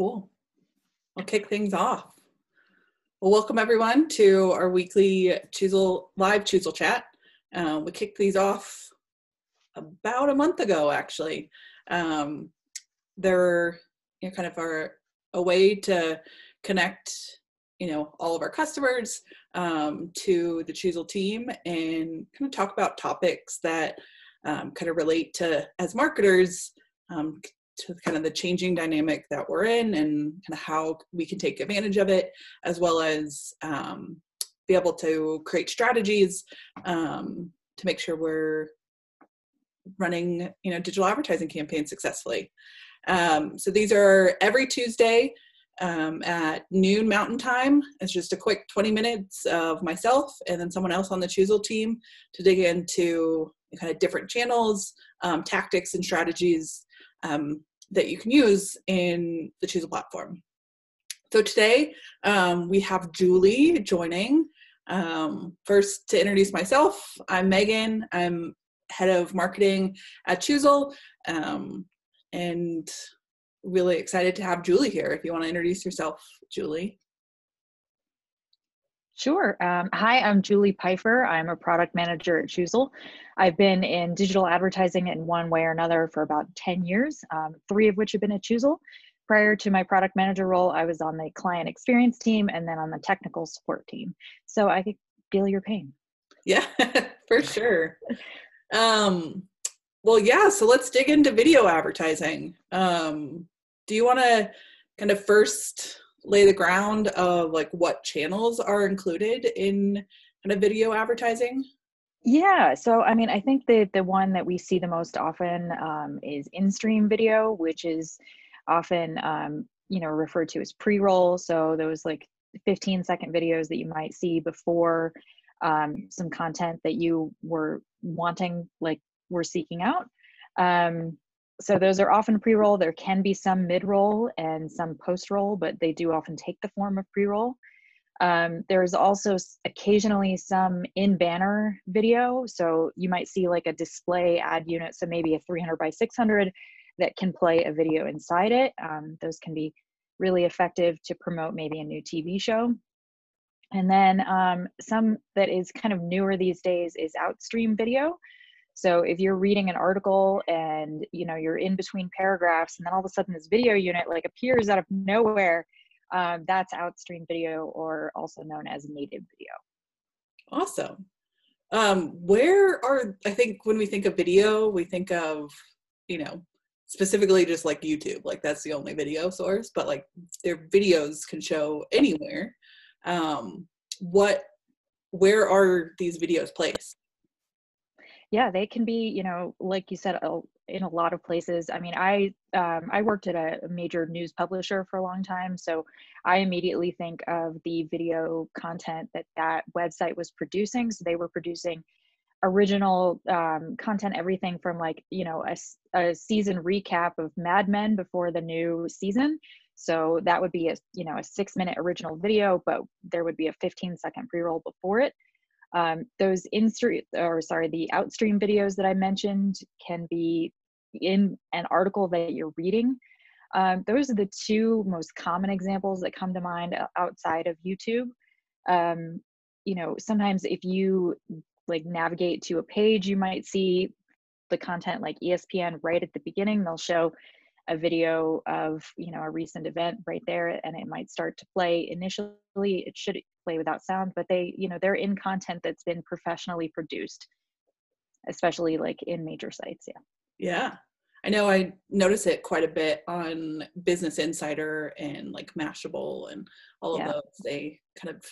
Cool. I'll kick things off. Well, welcome everyone to our weekly Choozle live Choozle chat. Uh, we kicked these off about a month ago, actually. Um, they're you know, kind of our a way to connect, you know, all of our customers um, to the Choozle team and kind of talk about topics that um, kind of relate to as marketers um, to kind of the changing dynamic that we're in and kind of how we can take advantage of it, as well as um, be able to create strategies um, to make sure we're running, you know, digital advertising campaigns successfully. Um, so these are every Tuesday um, at noon Mountain Time. It's just a quick 20 minutes of myself and then someone else on the Choozle team to dig into kind of different channels, um, tactics, and strategies um, that you can use in the Choozle platform. So today um, we have Julie joining. Um, first, to introduce myself, I'm Megan. I'm head of marketing at Choozle, um, and really excited to have Julie here. If you want to introduce yourself, Julie. Sure. Um, hi, I'm Julie Pifer. I'm a product manager at Choozle. I've been in digital advertising in one way or another for about 10 years, um, three of which have been at Choozle. Prior to my product manager role, I was on the client experience team and then on the technical support team. So I could feel your pain. Yeah, for sure. Um, well, yeah, so let's dig into video advertising. Um, do you want to kind of first lay the ground of like what channels are included in kind of video advertising? Yeah, so I mean, I think the the one that we see the most often um, is in-stream video, which is often um, you know referred to as pre-roll. So those like 15 second videos that you might see before um, some content that you were wanting, like were seeking out. Um, so those are often pre-roll. There can be some mid-roll and some post-roll, but they do often take the form of pre-roll. Um, there's also occasionally some in-banner video. So you might see like a display ad unit, so maybe a 300 by 600 that can play a video inside it. Um, those can be really effective to promote maybe a new TV show. And then um, some that is kind of newer these days is outstream video. So if you're reading an article and you know you're in between paragraphs, and then all of a sudden this video unit like appears out of nowhere, um, that's outstream video, or also known as native video. Awesome. Um, where are I think when we think of video, we think of you know specifically just like YouTube, like that's the only video source, but like their videos can show anywhere. Um, what where are these videos placed? Yeah they can be you know like you said in a lot of places. I mean i um, i worked at a major news publisher for a long time so i immediately think of the video content that that website was producing. So they were producing original um, content everything from like you know a, a season recap of mad men before the new season. So that would be a you know a six minute original video but there would be a 15 second pre-roll before it um, those in-stream, or sorry, the outstream videos that I mentioned can be in an article that you're reading. Um, those are the two most common examples that come to mind outside of YouTube. Um, you know, sometimes if you like navigate to a page, you might see the content like ESPN right at the beginning. They'll show a video of you know a recent event right there and it might start to play initially it should play without sound but they you know they're in content that's been professionally produced especially like in major sites yeah yeah i know i notice it quite a bit on business insider and like mashable and all of yeah. those they kind of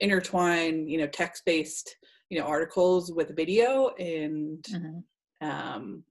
intertwine you know text based you know articles with video and mm-hmm. um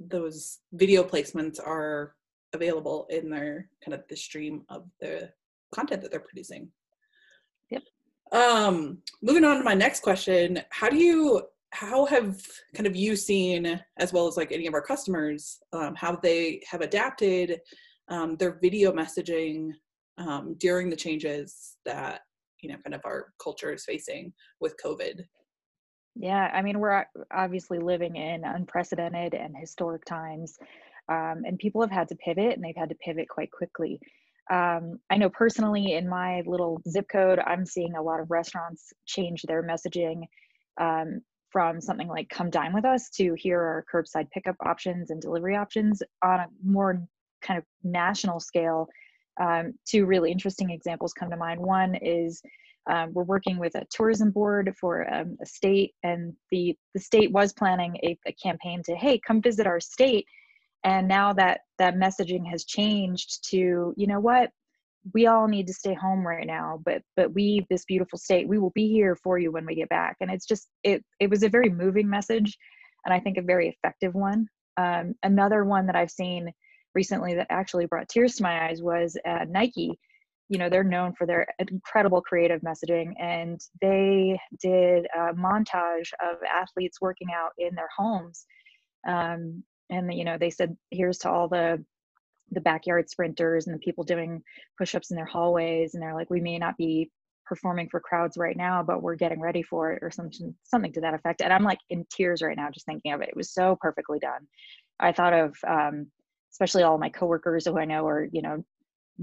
those video placements are available in their kind of the stream of the content that they're producing. Um, moving on to my next question, how do you how have kind of you seen as well as like any of our customers um, how they have adapted um, their video messaging um, during the changes that you know kind of our culture is facing with covid yeah, I mean, we're obviously living in unprecedented and historic times. um, and people have had to pivot and they've had to pivot quite quickly um, i know personally in my little zip code i'm seeing a lot of restaurants change their messaging um, from something like come dine with us to here are curbside pickup options and delivery options on a more kind of national scale. Um, two really interesting examples come to mind. One is um, we're working with a tourism board for um, a state and the the state was planning a, a, campaign to hey come visit our state and now that that messaging has changed to you know what? We all need to stay home right now but but we this beautiful state we will be here for you when we get back. And it's just it it was a very moving message and i think a very effective one. Um, another one that i've seen recently that actually brought tears to my eyes was uh, nike. You know they're known for their incredible creative messaging and they did a montage of athletes working out in their homes. Um, and you know they said here's to all the the backyard sprinters and the people doing push-ups in their hallways and they're like we may not be performing for crowds right now but we're getting ready for it or something something to that effect and i'm like in tears right now just thinking of it it was so perfectly done i thought of um, especially all my coworkers who i know are you know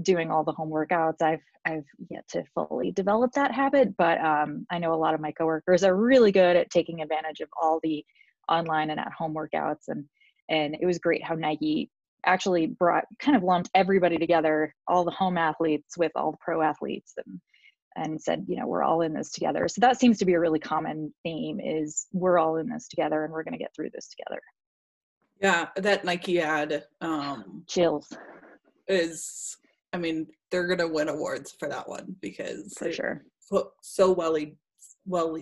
doing all the home workouts. I've I've yet to fully develop that habit, but um, I know a lot of my coworkers are really good at taking advantage of all the online and at home workouts, and and it was great how Nike actually brought kind of lumped everybody together, all the home athletes with all the pro athletes, and and said, you know, we're all in this together. So that seems to be a really common theme: is we're all in this together, and we're going to get through this together. Yeah, that Nike ad. Um, Chills. Is I mean, they're gonna win awards for that one because for sure so well well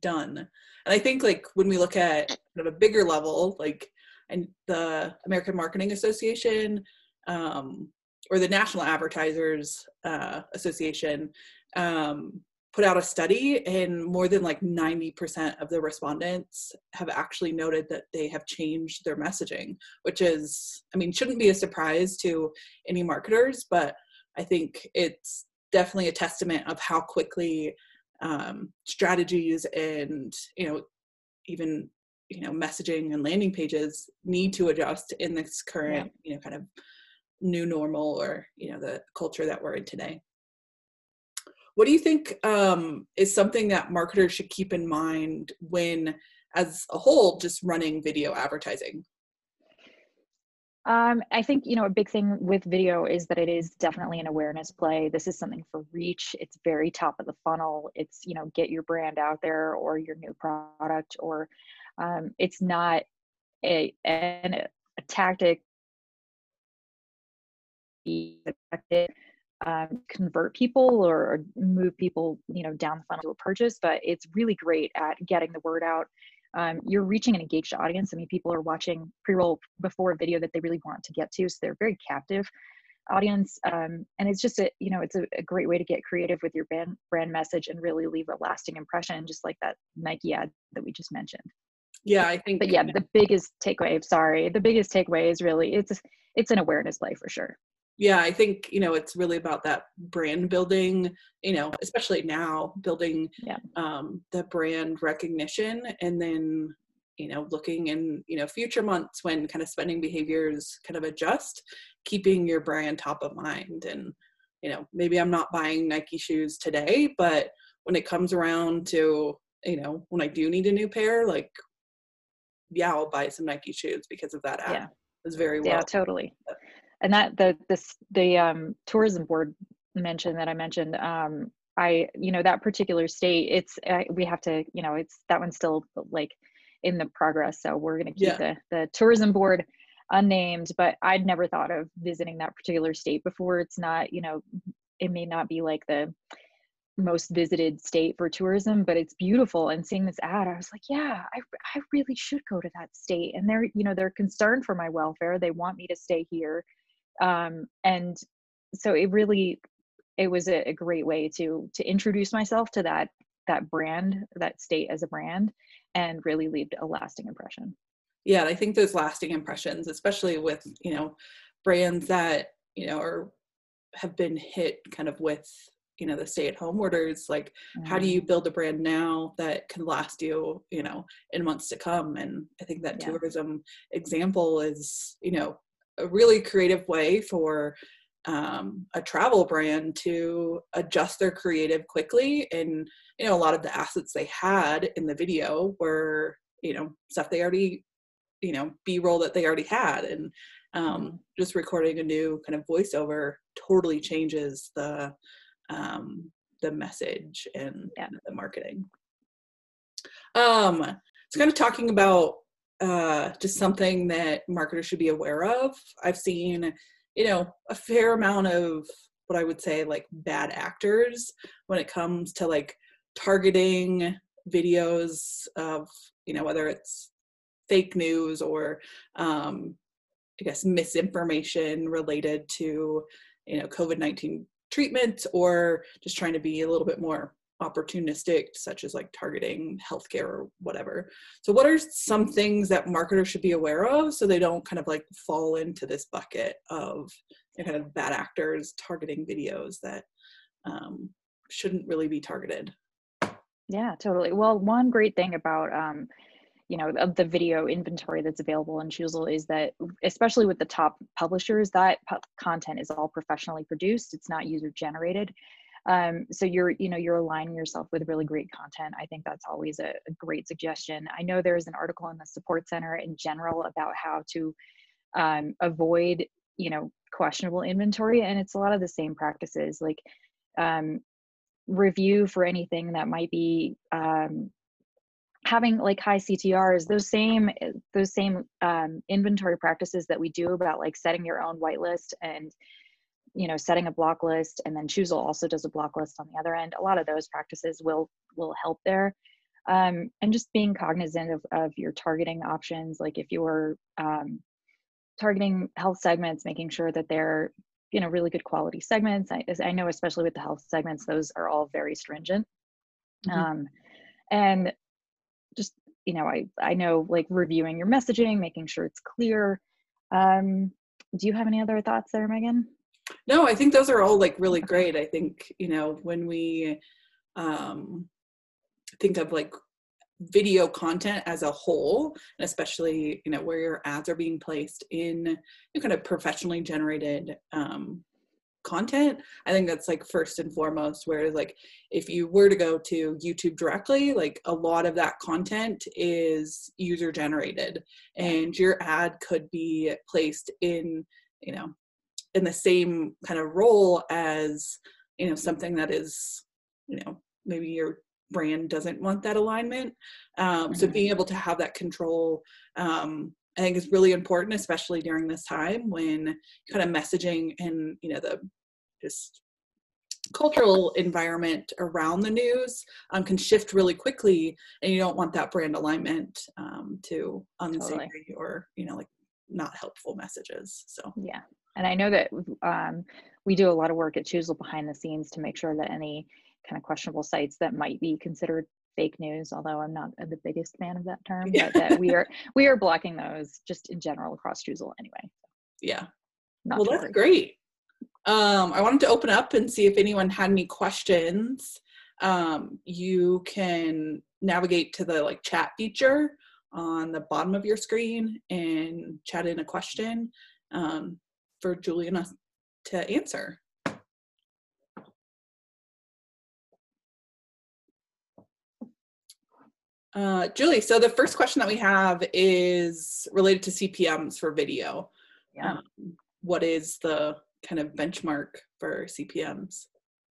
done. And I think like when we look at kind of a bigger level, like and the American Marketing Association um, or the National Advertisers uh, Association um, put out a study and more than like 90% of the respondents have actually noted that they have changed their messaging which is i mean shouldn't be a surprise to any marketers but i think it's definitely a testament of how quickly um, strategies and you know even you know messaging and landing pages need to adjust in this current yeah. you know kind of new normal or you know the culture that we're in today what do you think um, is something that marketers should keep in mind when, as a whole, just running video advertising? Um, I think you know a big thing with video is that it is definitely an awareness play. This is something for reach. It's very top of the funnel. It's you know get your brand out there or your new product, or um, it's not a an, a tactic um, convert people or move people you know down the funnel to a purchase but it's really great at getting the word out um, you're reaching an engaged audience. I mean people are watching pre-roll before a video that they really want to get to so they're very captive audience um, and it's just a you know it's a, a, great way to get creative with your brand brand message and really leave a lasting impression just like that nike ad that we just mentioned. Yeah i think but yeah the biggest takeaway sorry the biggest takeaway is really it's it's an awareness play for sure yeah i think you know it's really about that brand building you know especially now building yeah. um, the brand recognition and then you know looking in you know future months when kind of spending behaviors kind of adjust keeping your brand top of mind and you know maybe i'm not buying nike shoes today but when it comes around to you know when i do need a new pair like yeah i'll buy some nike shoes because of that app yeah. was very well yeah totally and that the this the um, tourism board mentioned that I mentioned. Um, I you know that particular state, it's uh, we have to you know it's that one's still like in the progress, so we're gonna keep yeah. the the tourism board unnamed. But I'd never thought of visiting that particular state before. It's not you know it may not be like the most visited state for tourism but it's beautiful and seeing this ad i was like yeah I, I really should go to that state and they're you know they're concerned for my welfare they want me to stay here um, and so it really it was a, a, great way to to introduce myself to that that brand that state as a brand and really leave a lasting impression yeah i think those lasting impressions especially with you know brands that you know are have been hit kind of with you know the stay at home orders like mm. how do you mm. build a brand now that can last you you know in months to come and i think that yeah. tourism example is you know a really creative way for um, a travel brand to adjust their creative quickly and you know a lot of the assets they had in the video were you know stuff they already you know b-roll that they already had and um, just recording a new kind of voiceover totally changes the um, the message and yeah. the marketing. Um, it's kind of talking about uh, just something that marketers should be aware of. I've seen, you know, a fair amount of what I would say like bad actors when it comes to like targeting videos of, you know, whether it's fake news or um, I guess misinformation related to, you know, COVID 19 treatment or just trying to be a little bit more opportunistic such as like targeting healthcare or whatever. So what are some things that marketers should be aware of so they don't kind of like fall into this bucket of you know, kind of bad actors targeting videos that um, shouldn't really be targeted? Yeah totally. Well one great thing about um, you know of the video inventory that's available in Choozle is that especially with the top publishers that pu- content is all professionally produced. It's not user generated um, so you're you know you're aligning yourself with really great content. I think that's always a, a, great suggestion. I know there's an article in the support center in general about how to um, avoid you know questionable inventory and it's a lot of the same practices like um, review for anything that might be um, having like high CTRs, those same those same um, inventory practices that we do about like setting your own whitelist and you know setting a block list, and then Choozle also does a block list on the other end. A lot of those practices will will help there, um, and just being cognizant of of your targeting options. Like if you're um, targeting health segments, making sure that they're you know really good quality segments. I, I know especially with the health segments, those are all very stringent. Mm-hmm. Um, and just you know i i know like reviewing your messaging making sure it's clear um do you have any other thoughts there megan no i think those are all like really great. I think you know when we um think of like video content as a whole and especially you know where your ads are being placed in kind of professionally generated um, content i think that's like first and foremost whereas like if you were to go to youtube directly like a lot of that content is user generated and your ad could be placed in you know in the same kind of role as you know something that is you know maybe your brand doesn't want that alignment um, so mm-hmm. being able to have that control um, I think is really important, especially during this time when kind of messaging and you know the just cultural environment around the news um, can shift really quickly and you don't want that brand alignment um, to unsavory totally. or you know like not helpful messages so yeah and i know that um, we do a lot of work at Choozle behind the scenes to make sure that any kind of questionable sites that might be considered fake news although i'm not the biggest fan of that term but that we are we are blocking those just in general across Choozle anyway. Yeah. Not well that's great. Um, I wanted to open up and see if anyone had any questions. Um, you can navigate to the like chat feature on the bottom of your screen and chat in a question. Um, for Juliana to answer. Uh, Julie, so the first question that we have is related to CPMs for video. Yeah. Um, what is the kind of benchmark for CPMs?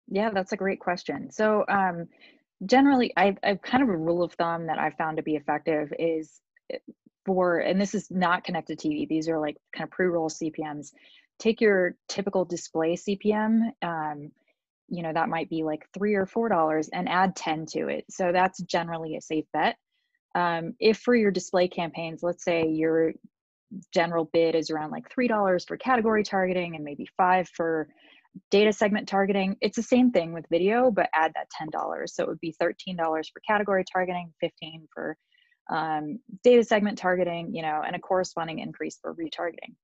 Yeah, that's a great question. So um, generally, I've, I've kind of a rule of thumb that I've found to be effective is eh, for, and this is not connected TV. These are like kind of pre-roll CPMs. Take your typical display CPM. Um, you know that might be like three or four dollars and add 10 to it so that's generally a safe bet um, if for your display campaigns let's say you're general bid is around like $3 for category targeting and maybe five for data segment targeting. It's the same thing with video, but add that $10. So it would be $13 for category targeting, 15 for um, data segment targeting, you know, and a corresponding increase for retargeting.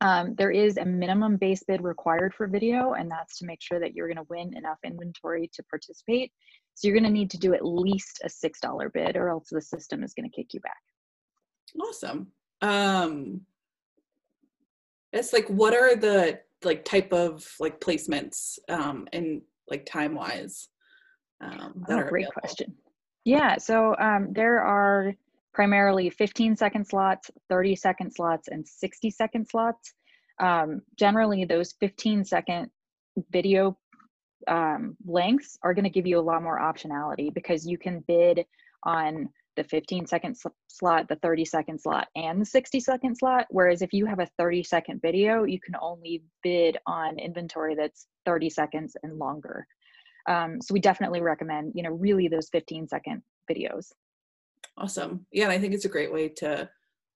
Um, there is a minimum base bid required for video, and that's to make sure that you're going to win enough inventory to participate. So you're going to need to do at least a $6 bid, or else the system is going to kick you back. Awesome. Um, it's like, what are the like type of like placements um, and like time wise? Um, that oh, great available? question. Yeah, so um, there are primarily 15 second slots, 30 second slots, and 60 second slots. Um, generally, those 15 second video um, lengths are going to give you a lot more optionality because you can bid on the 15 second sl- slot, the 30 second slot, and the 60 second slot. Whereas if you have a 30 second video, you can only bid on inventory that's 30 seconds and longer. Um, so we definitely recommend, you know, really those 15 second videos. Awesome. Yeah, and I think it's a great way to,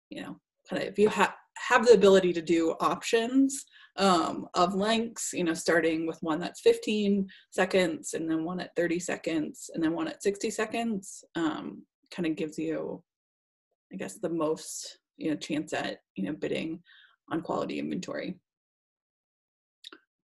you know, kind of if you have have the ability to do options um, of lengths, you know, starting with one that's 15 seconds and then one at 30 seconds and then one at 60 seconds, um, kind of gives you, I guess, the most, you know, chance at, you know, bidding on quality inventory.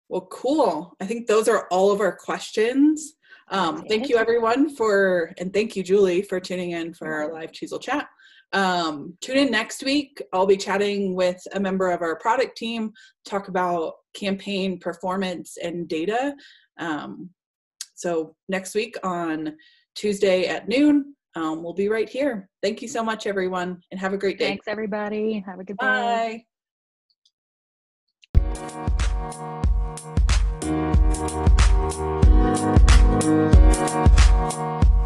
Well, cool. I think those are all of our questions. Um, thank you everyone for, and thank you Julie for tuning in for our live Choozle chat. Um, tune in next week. I'll be chatting with a member of our product team, talk about campaign performance and data. Um, so next week on Tuesday at noon, um, we'll be right here. Thank you so much, everyone, and have a great day. Thanks, everybody. Have a good day. Bye. Thank you.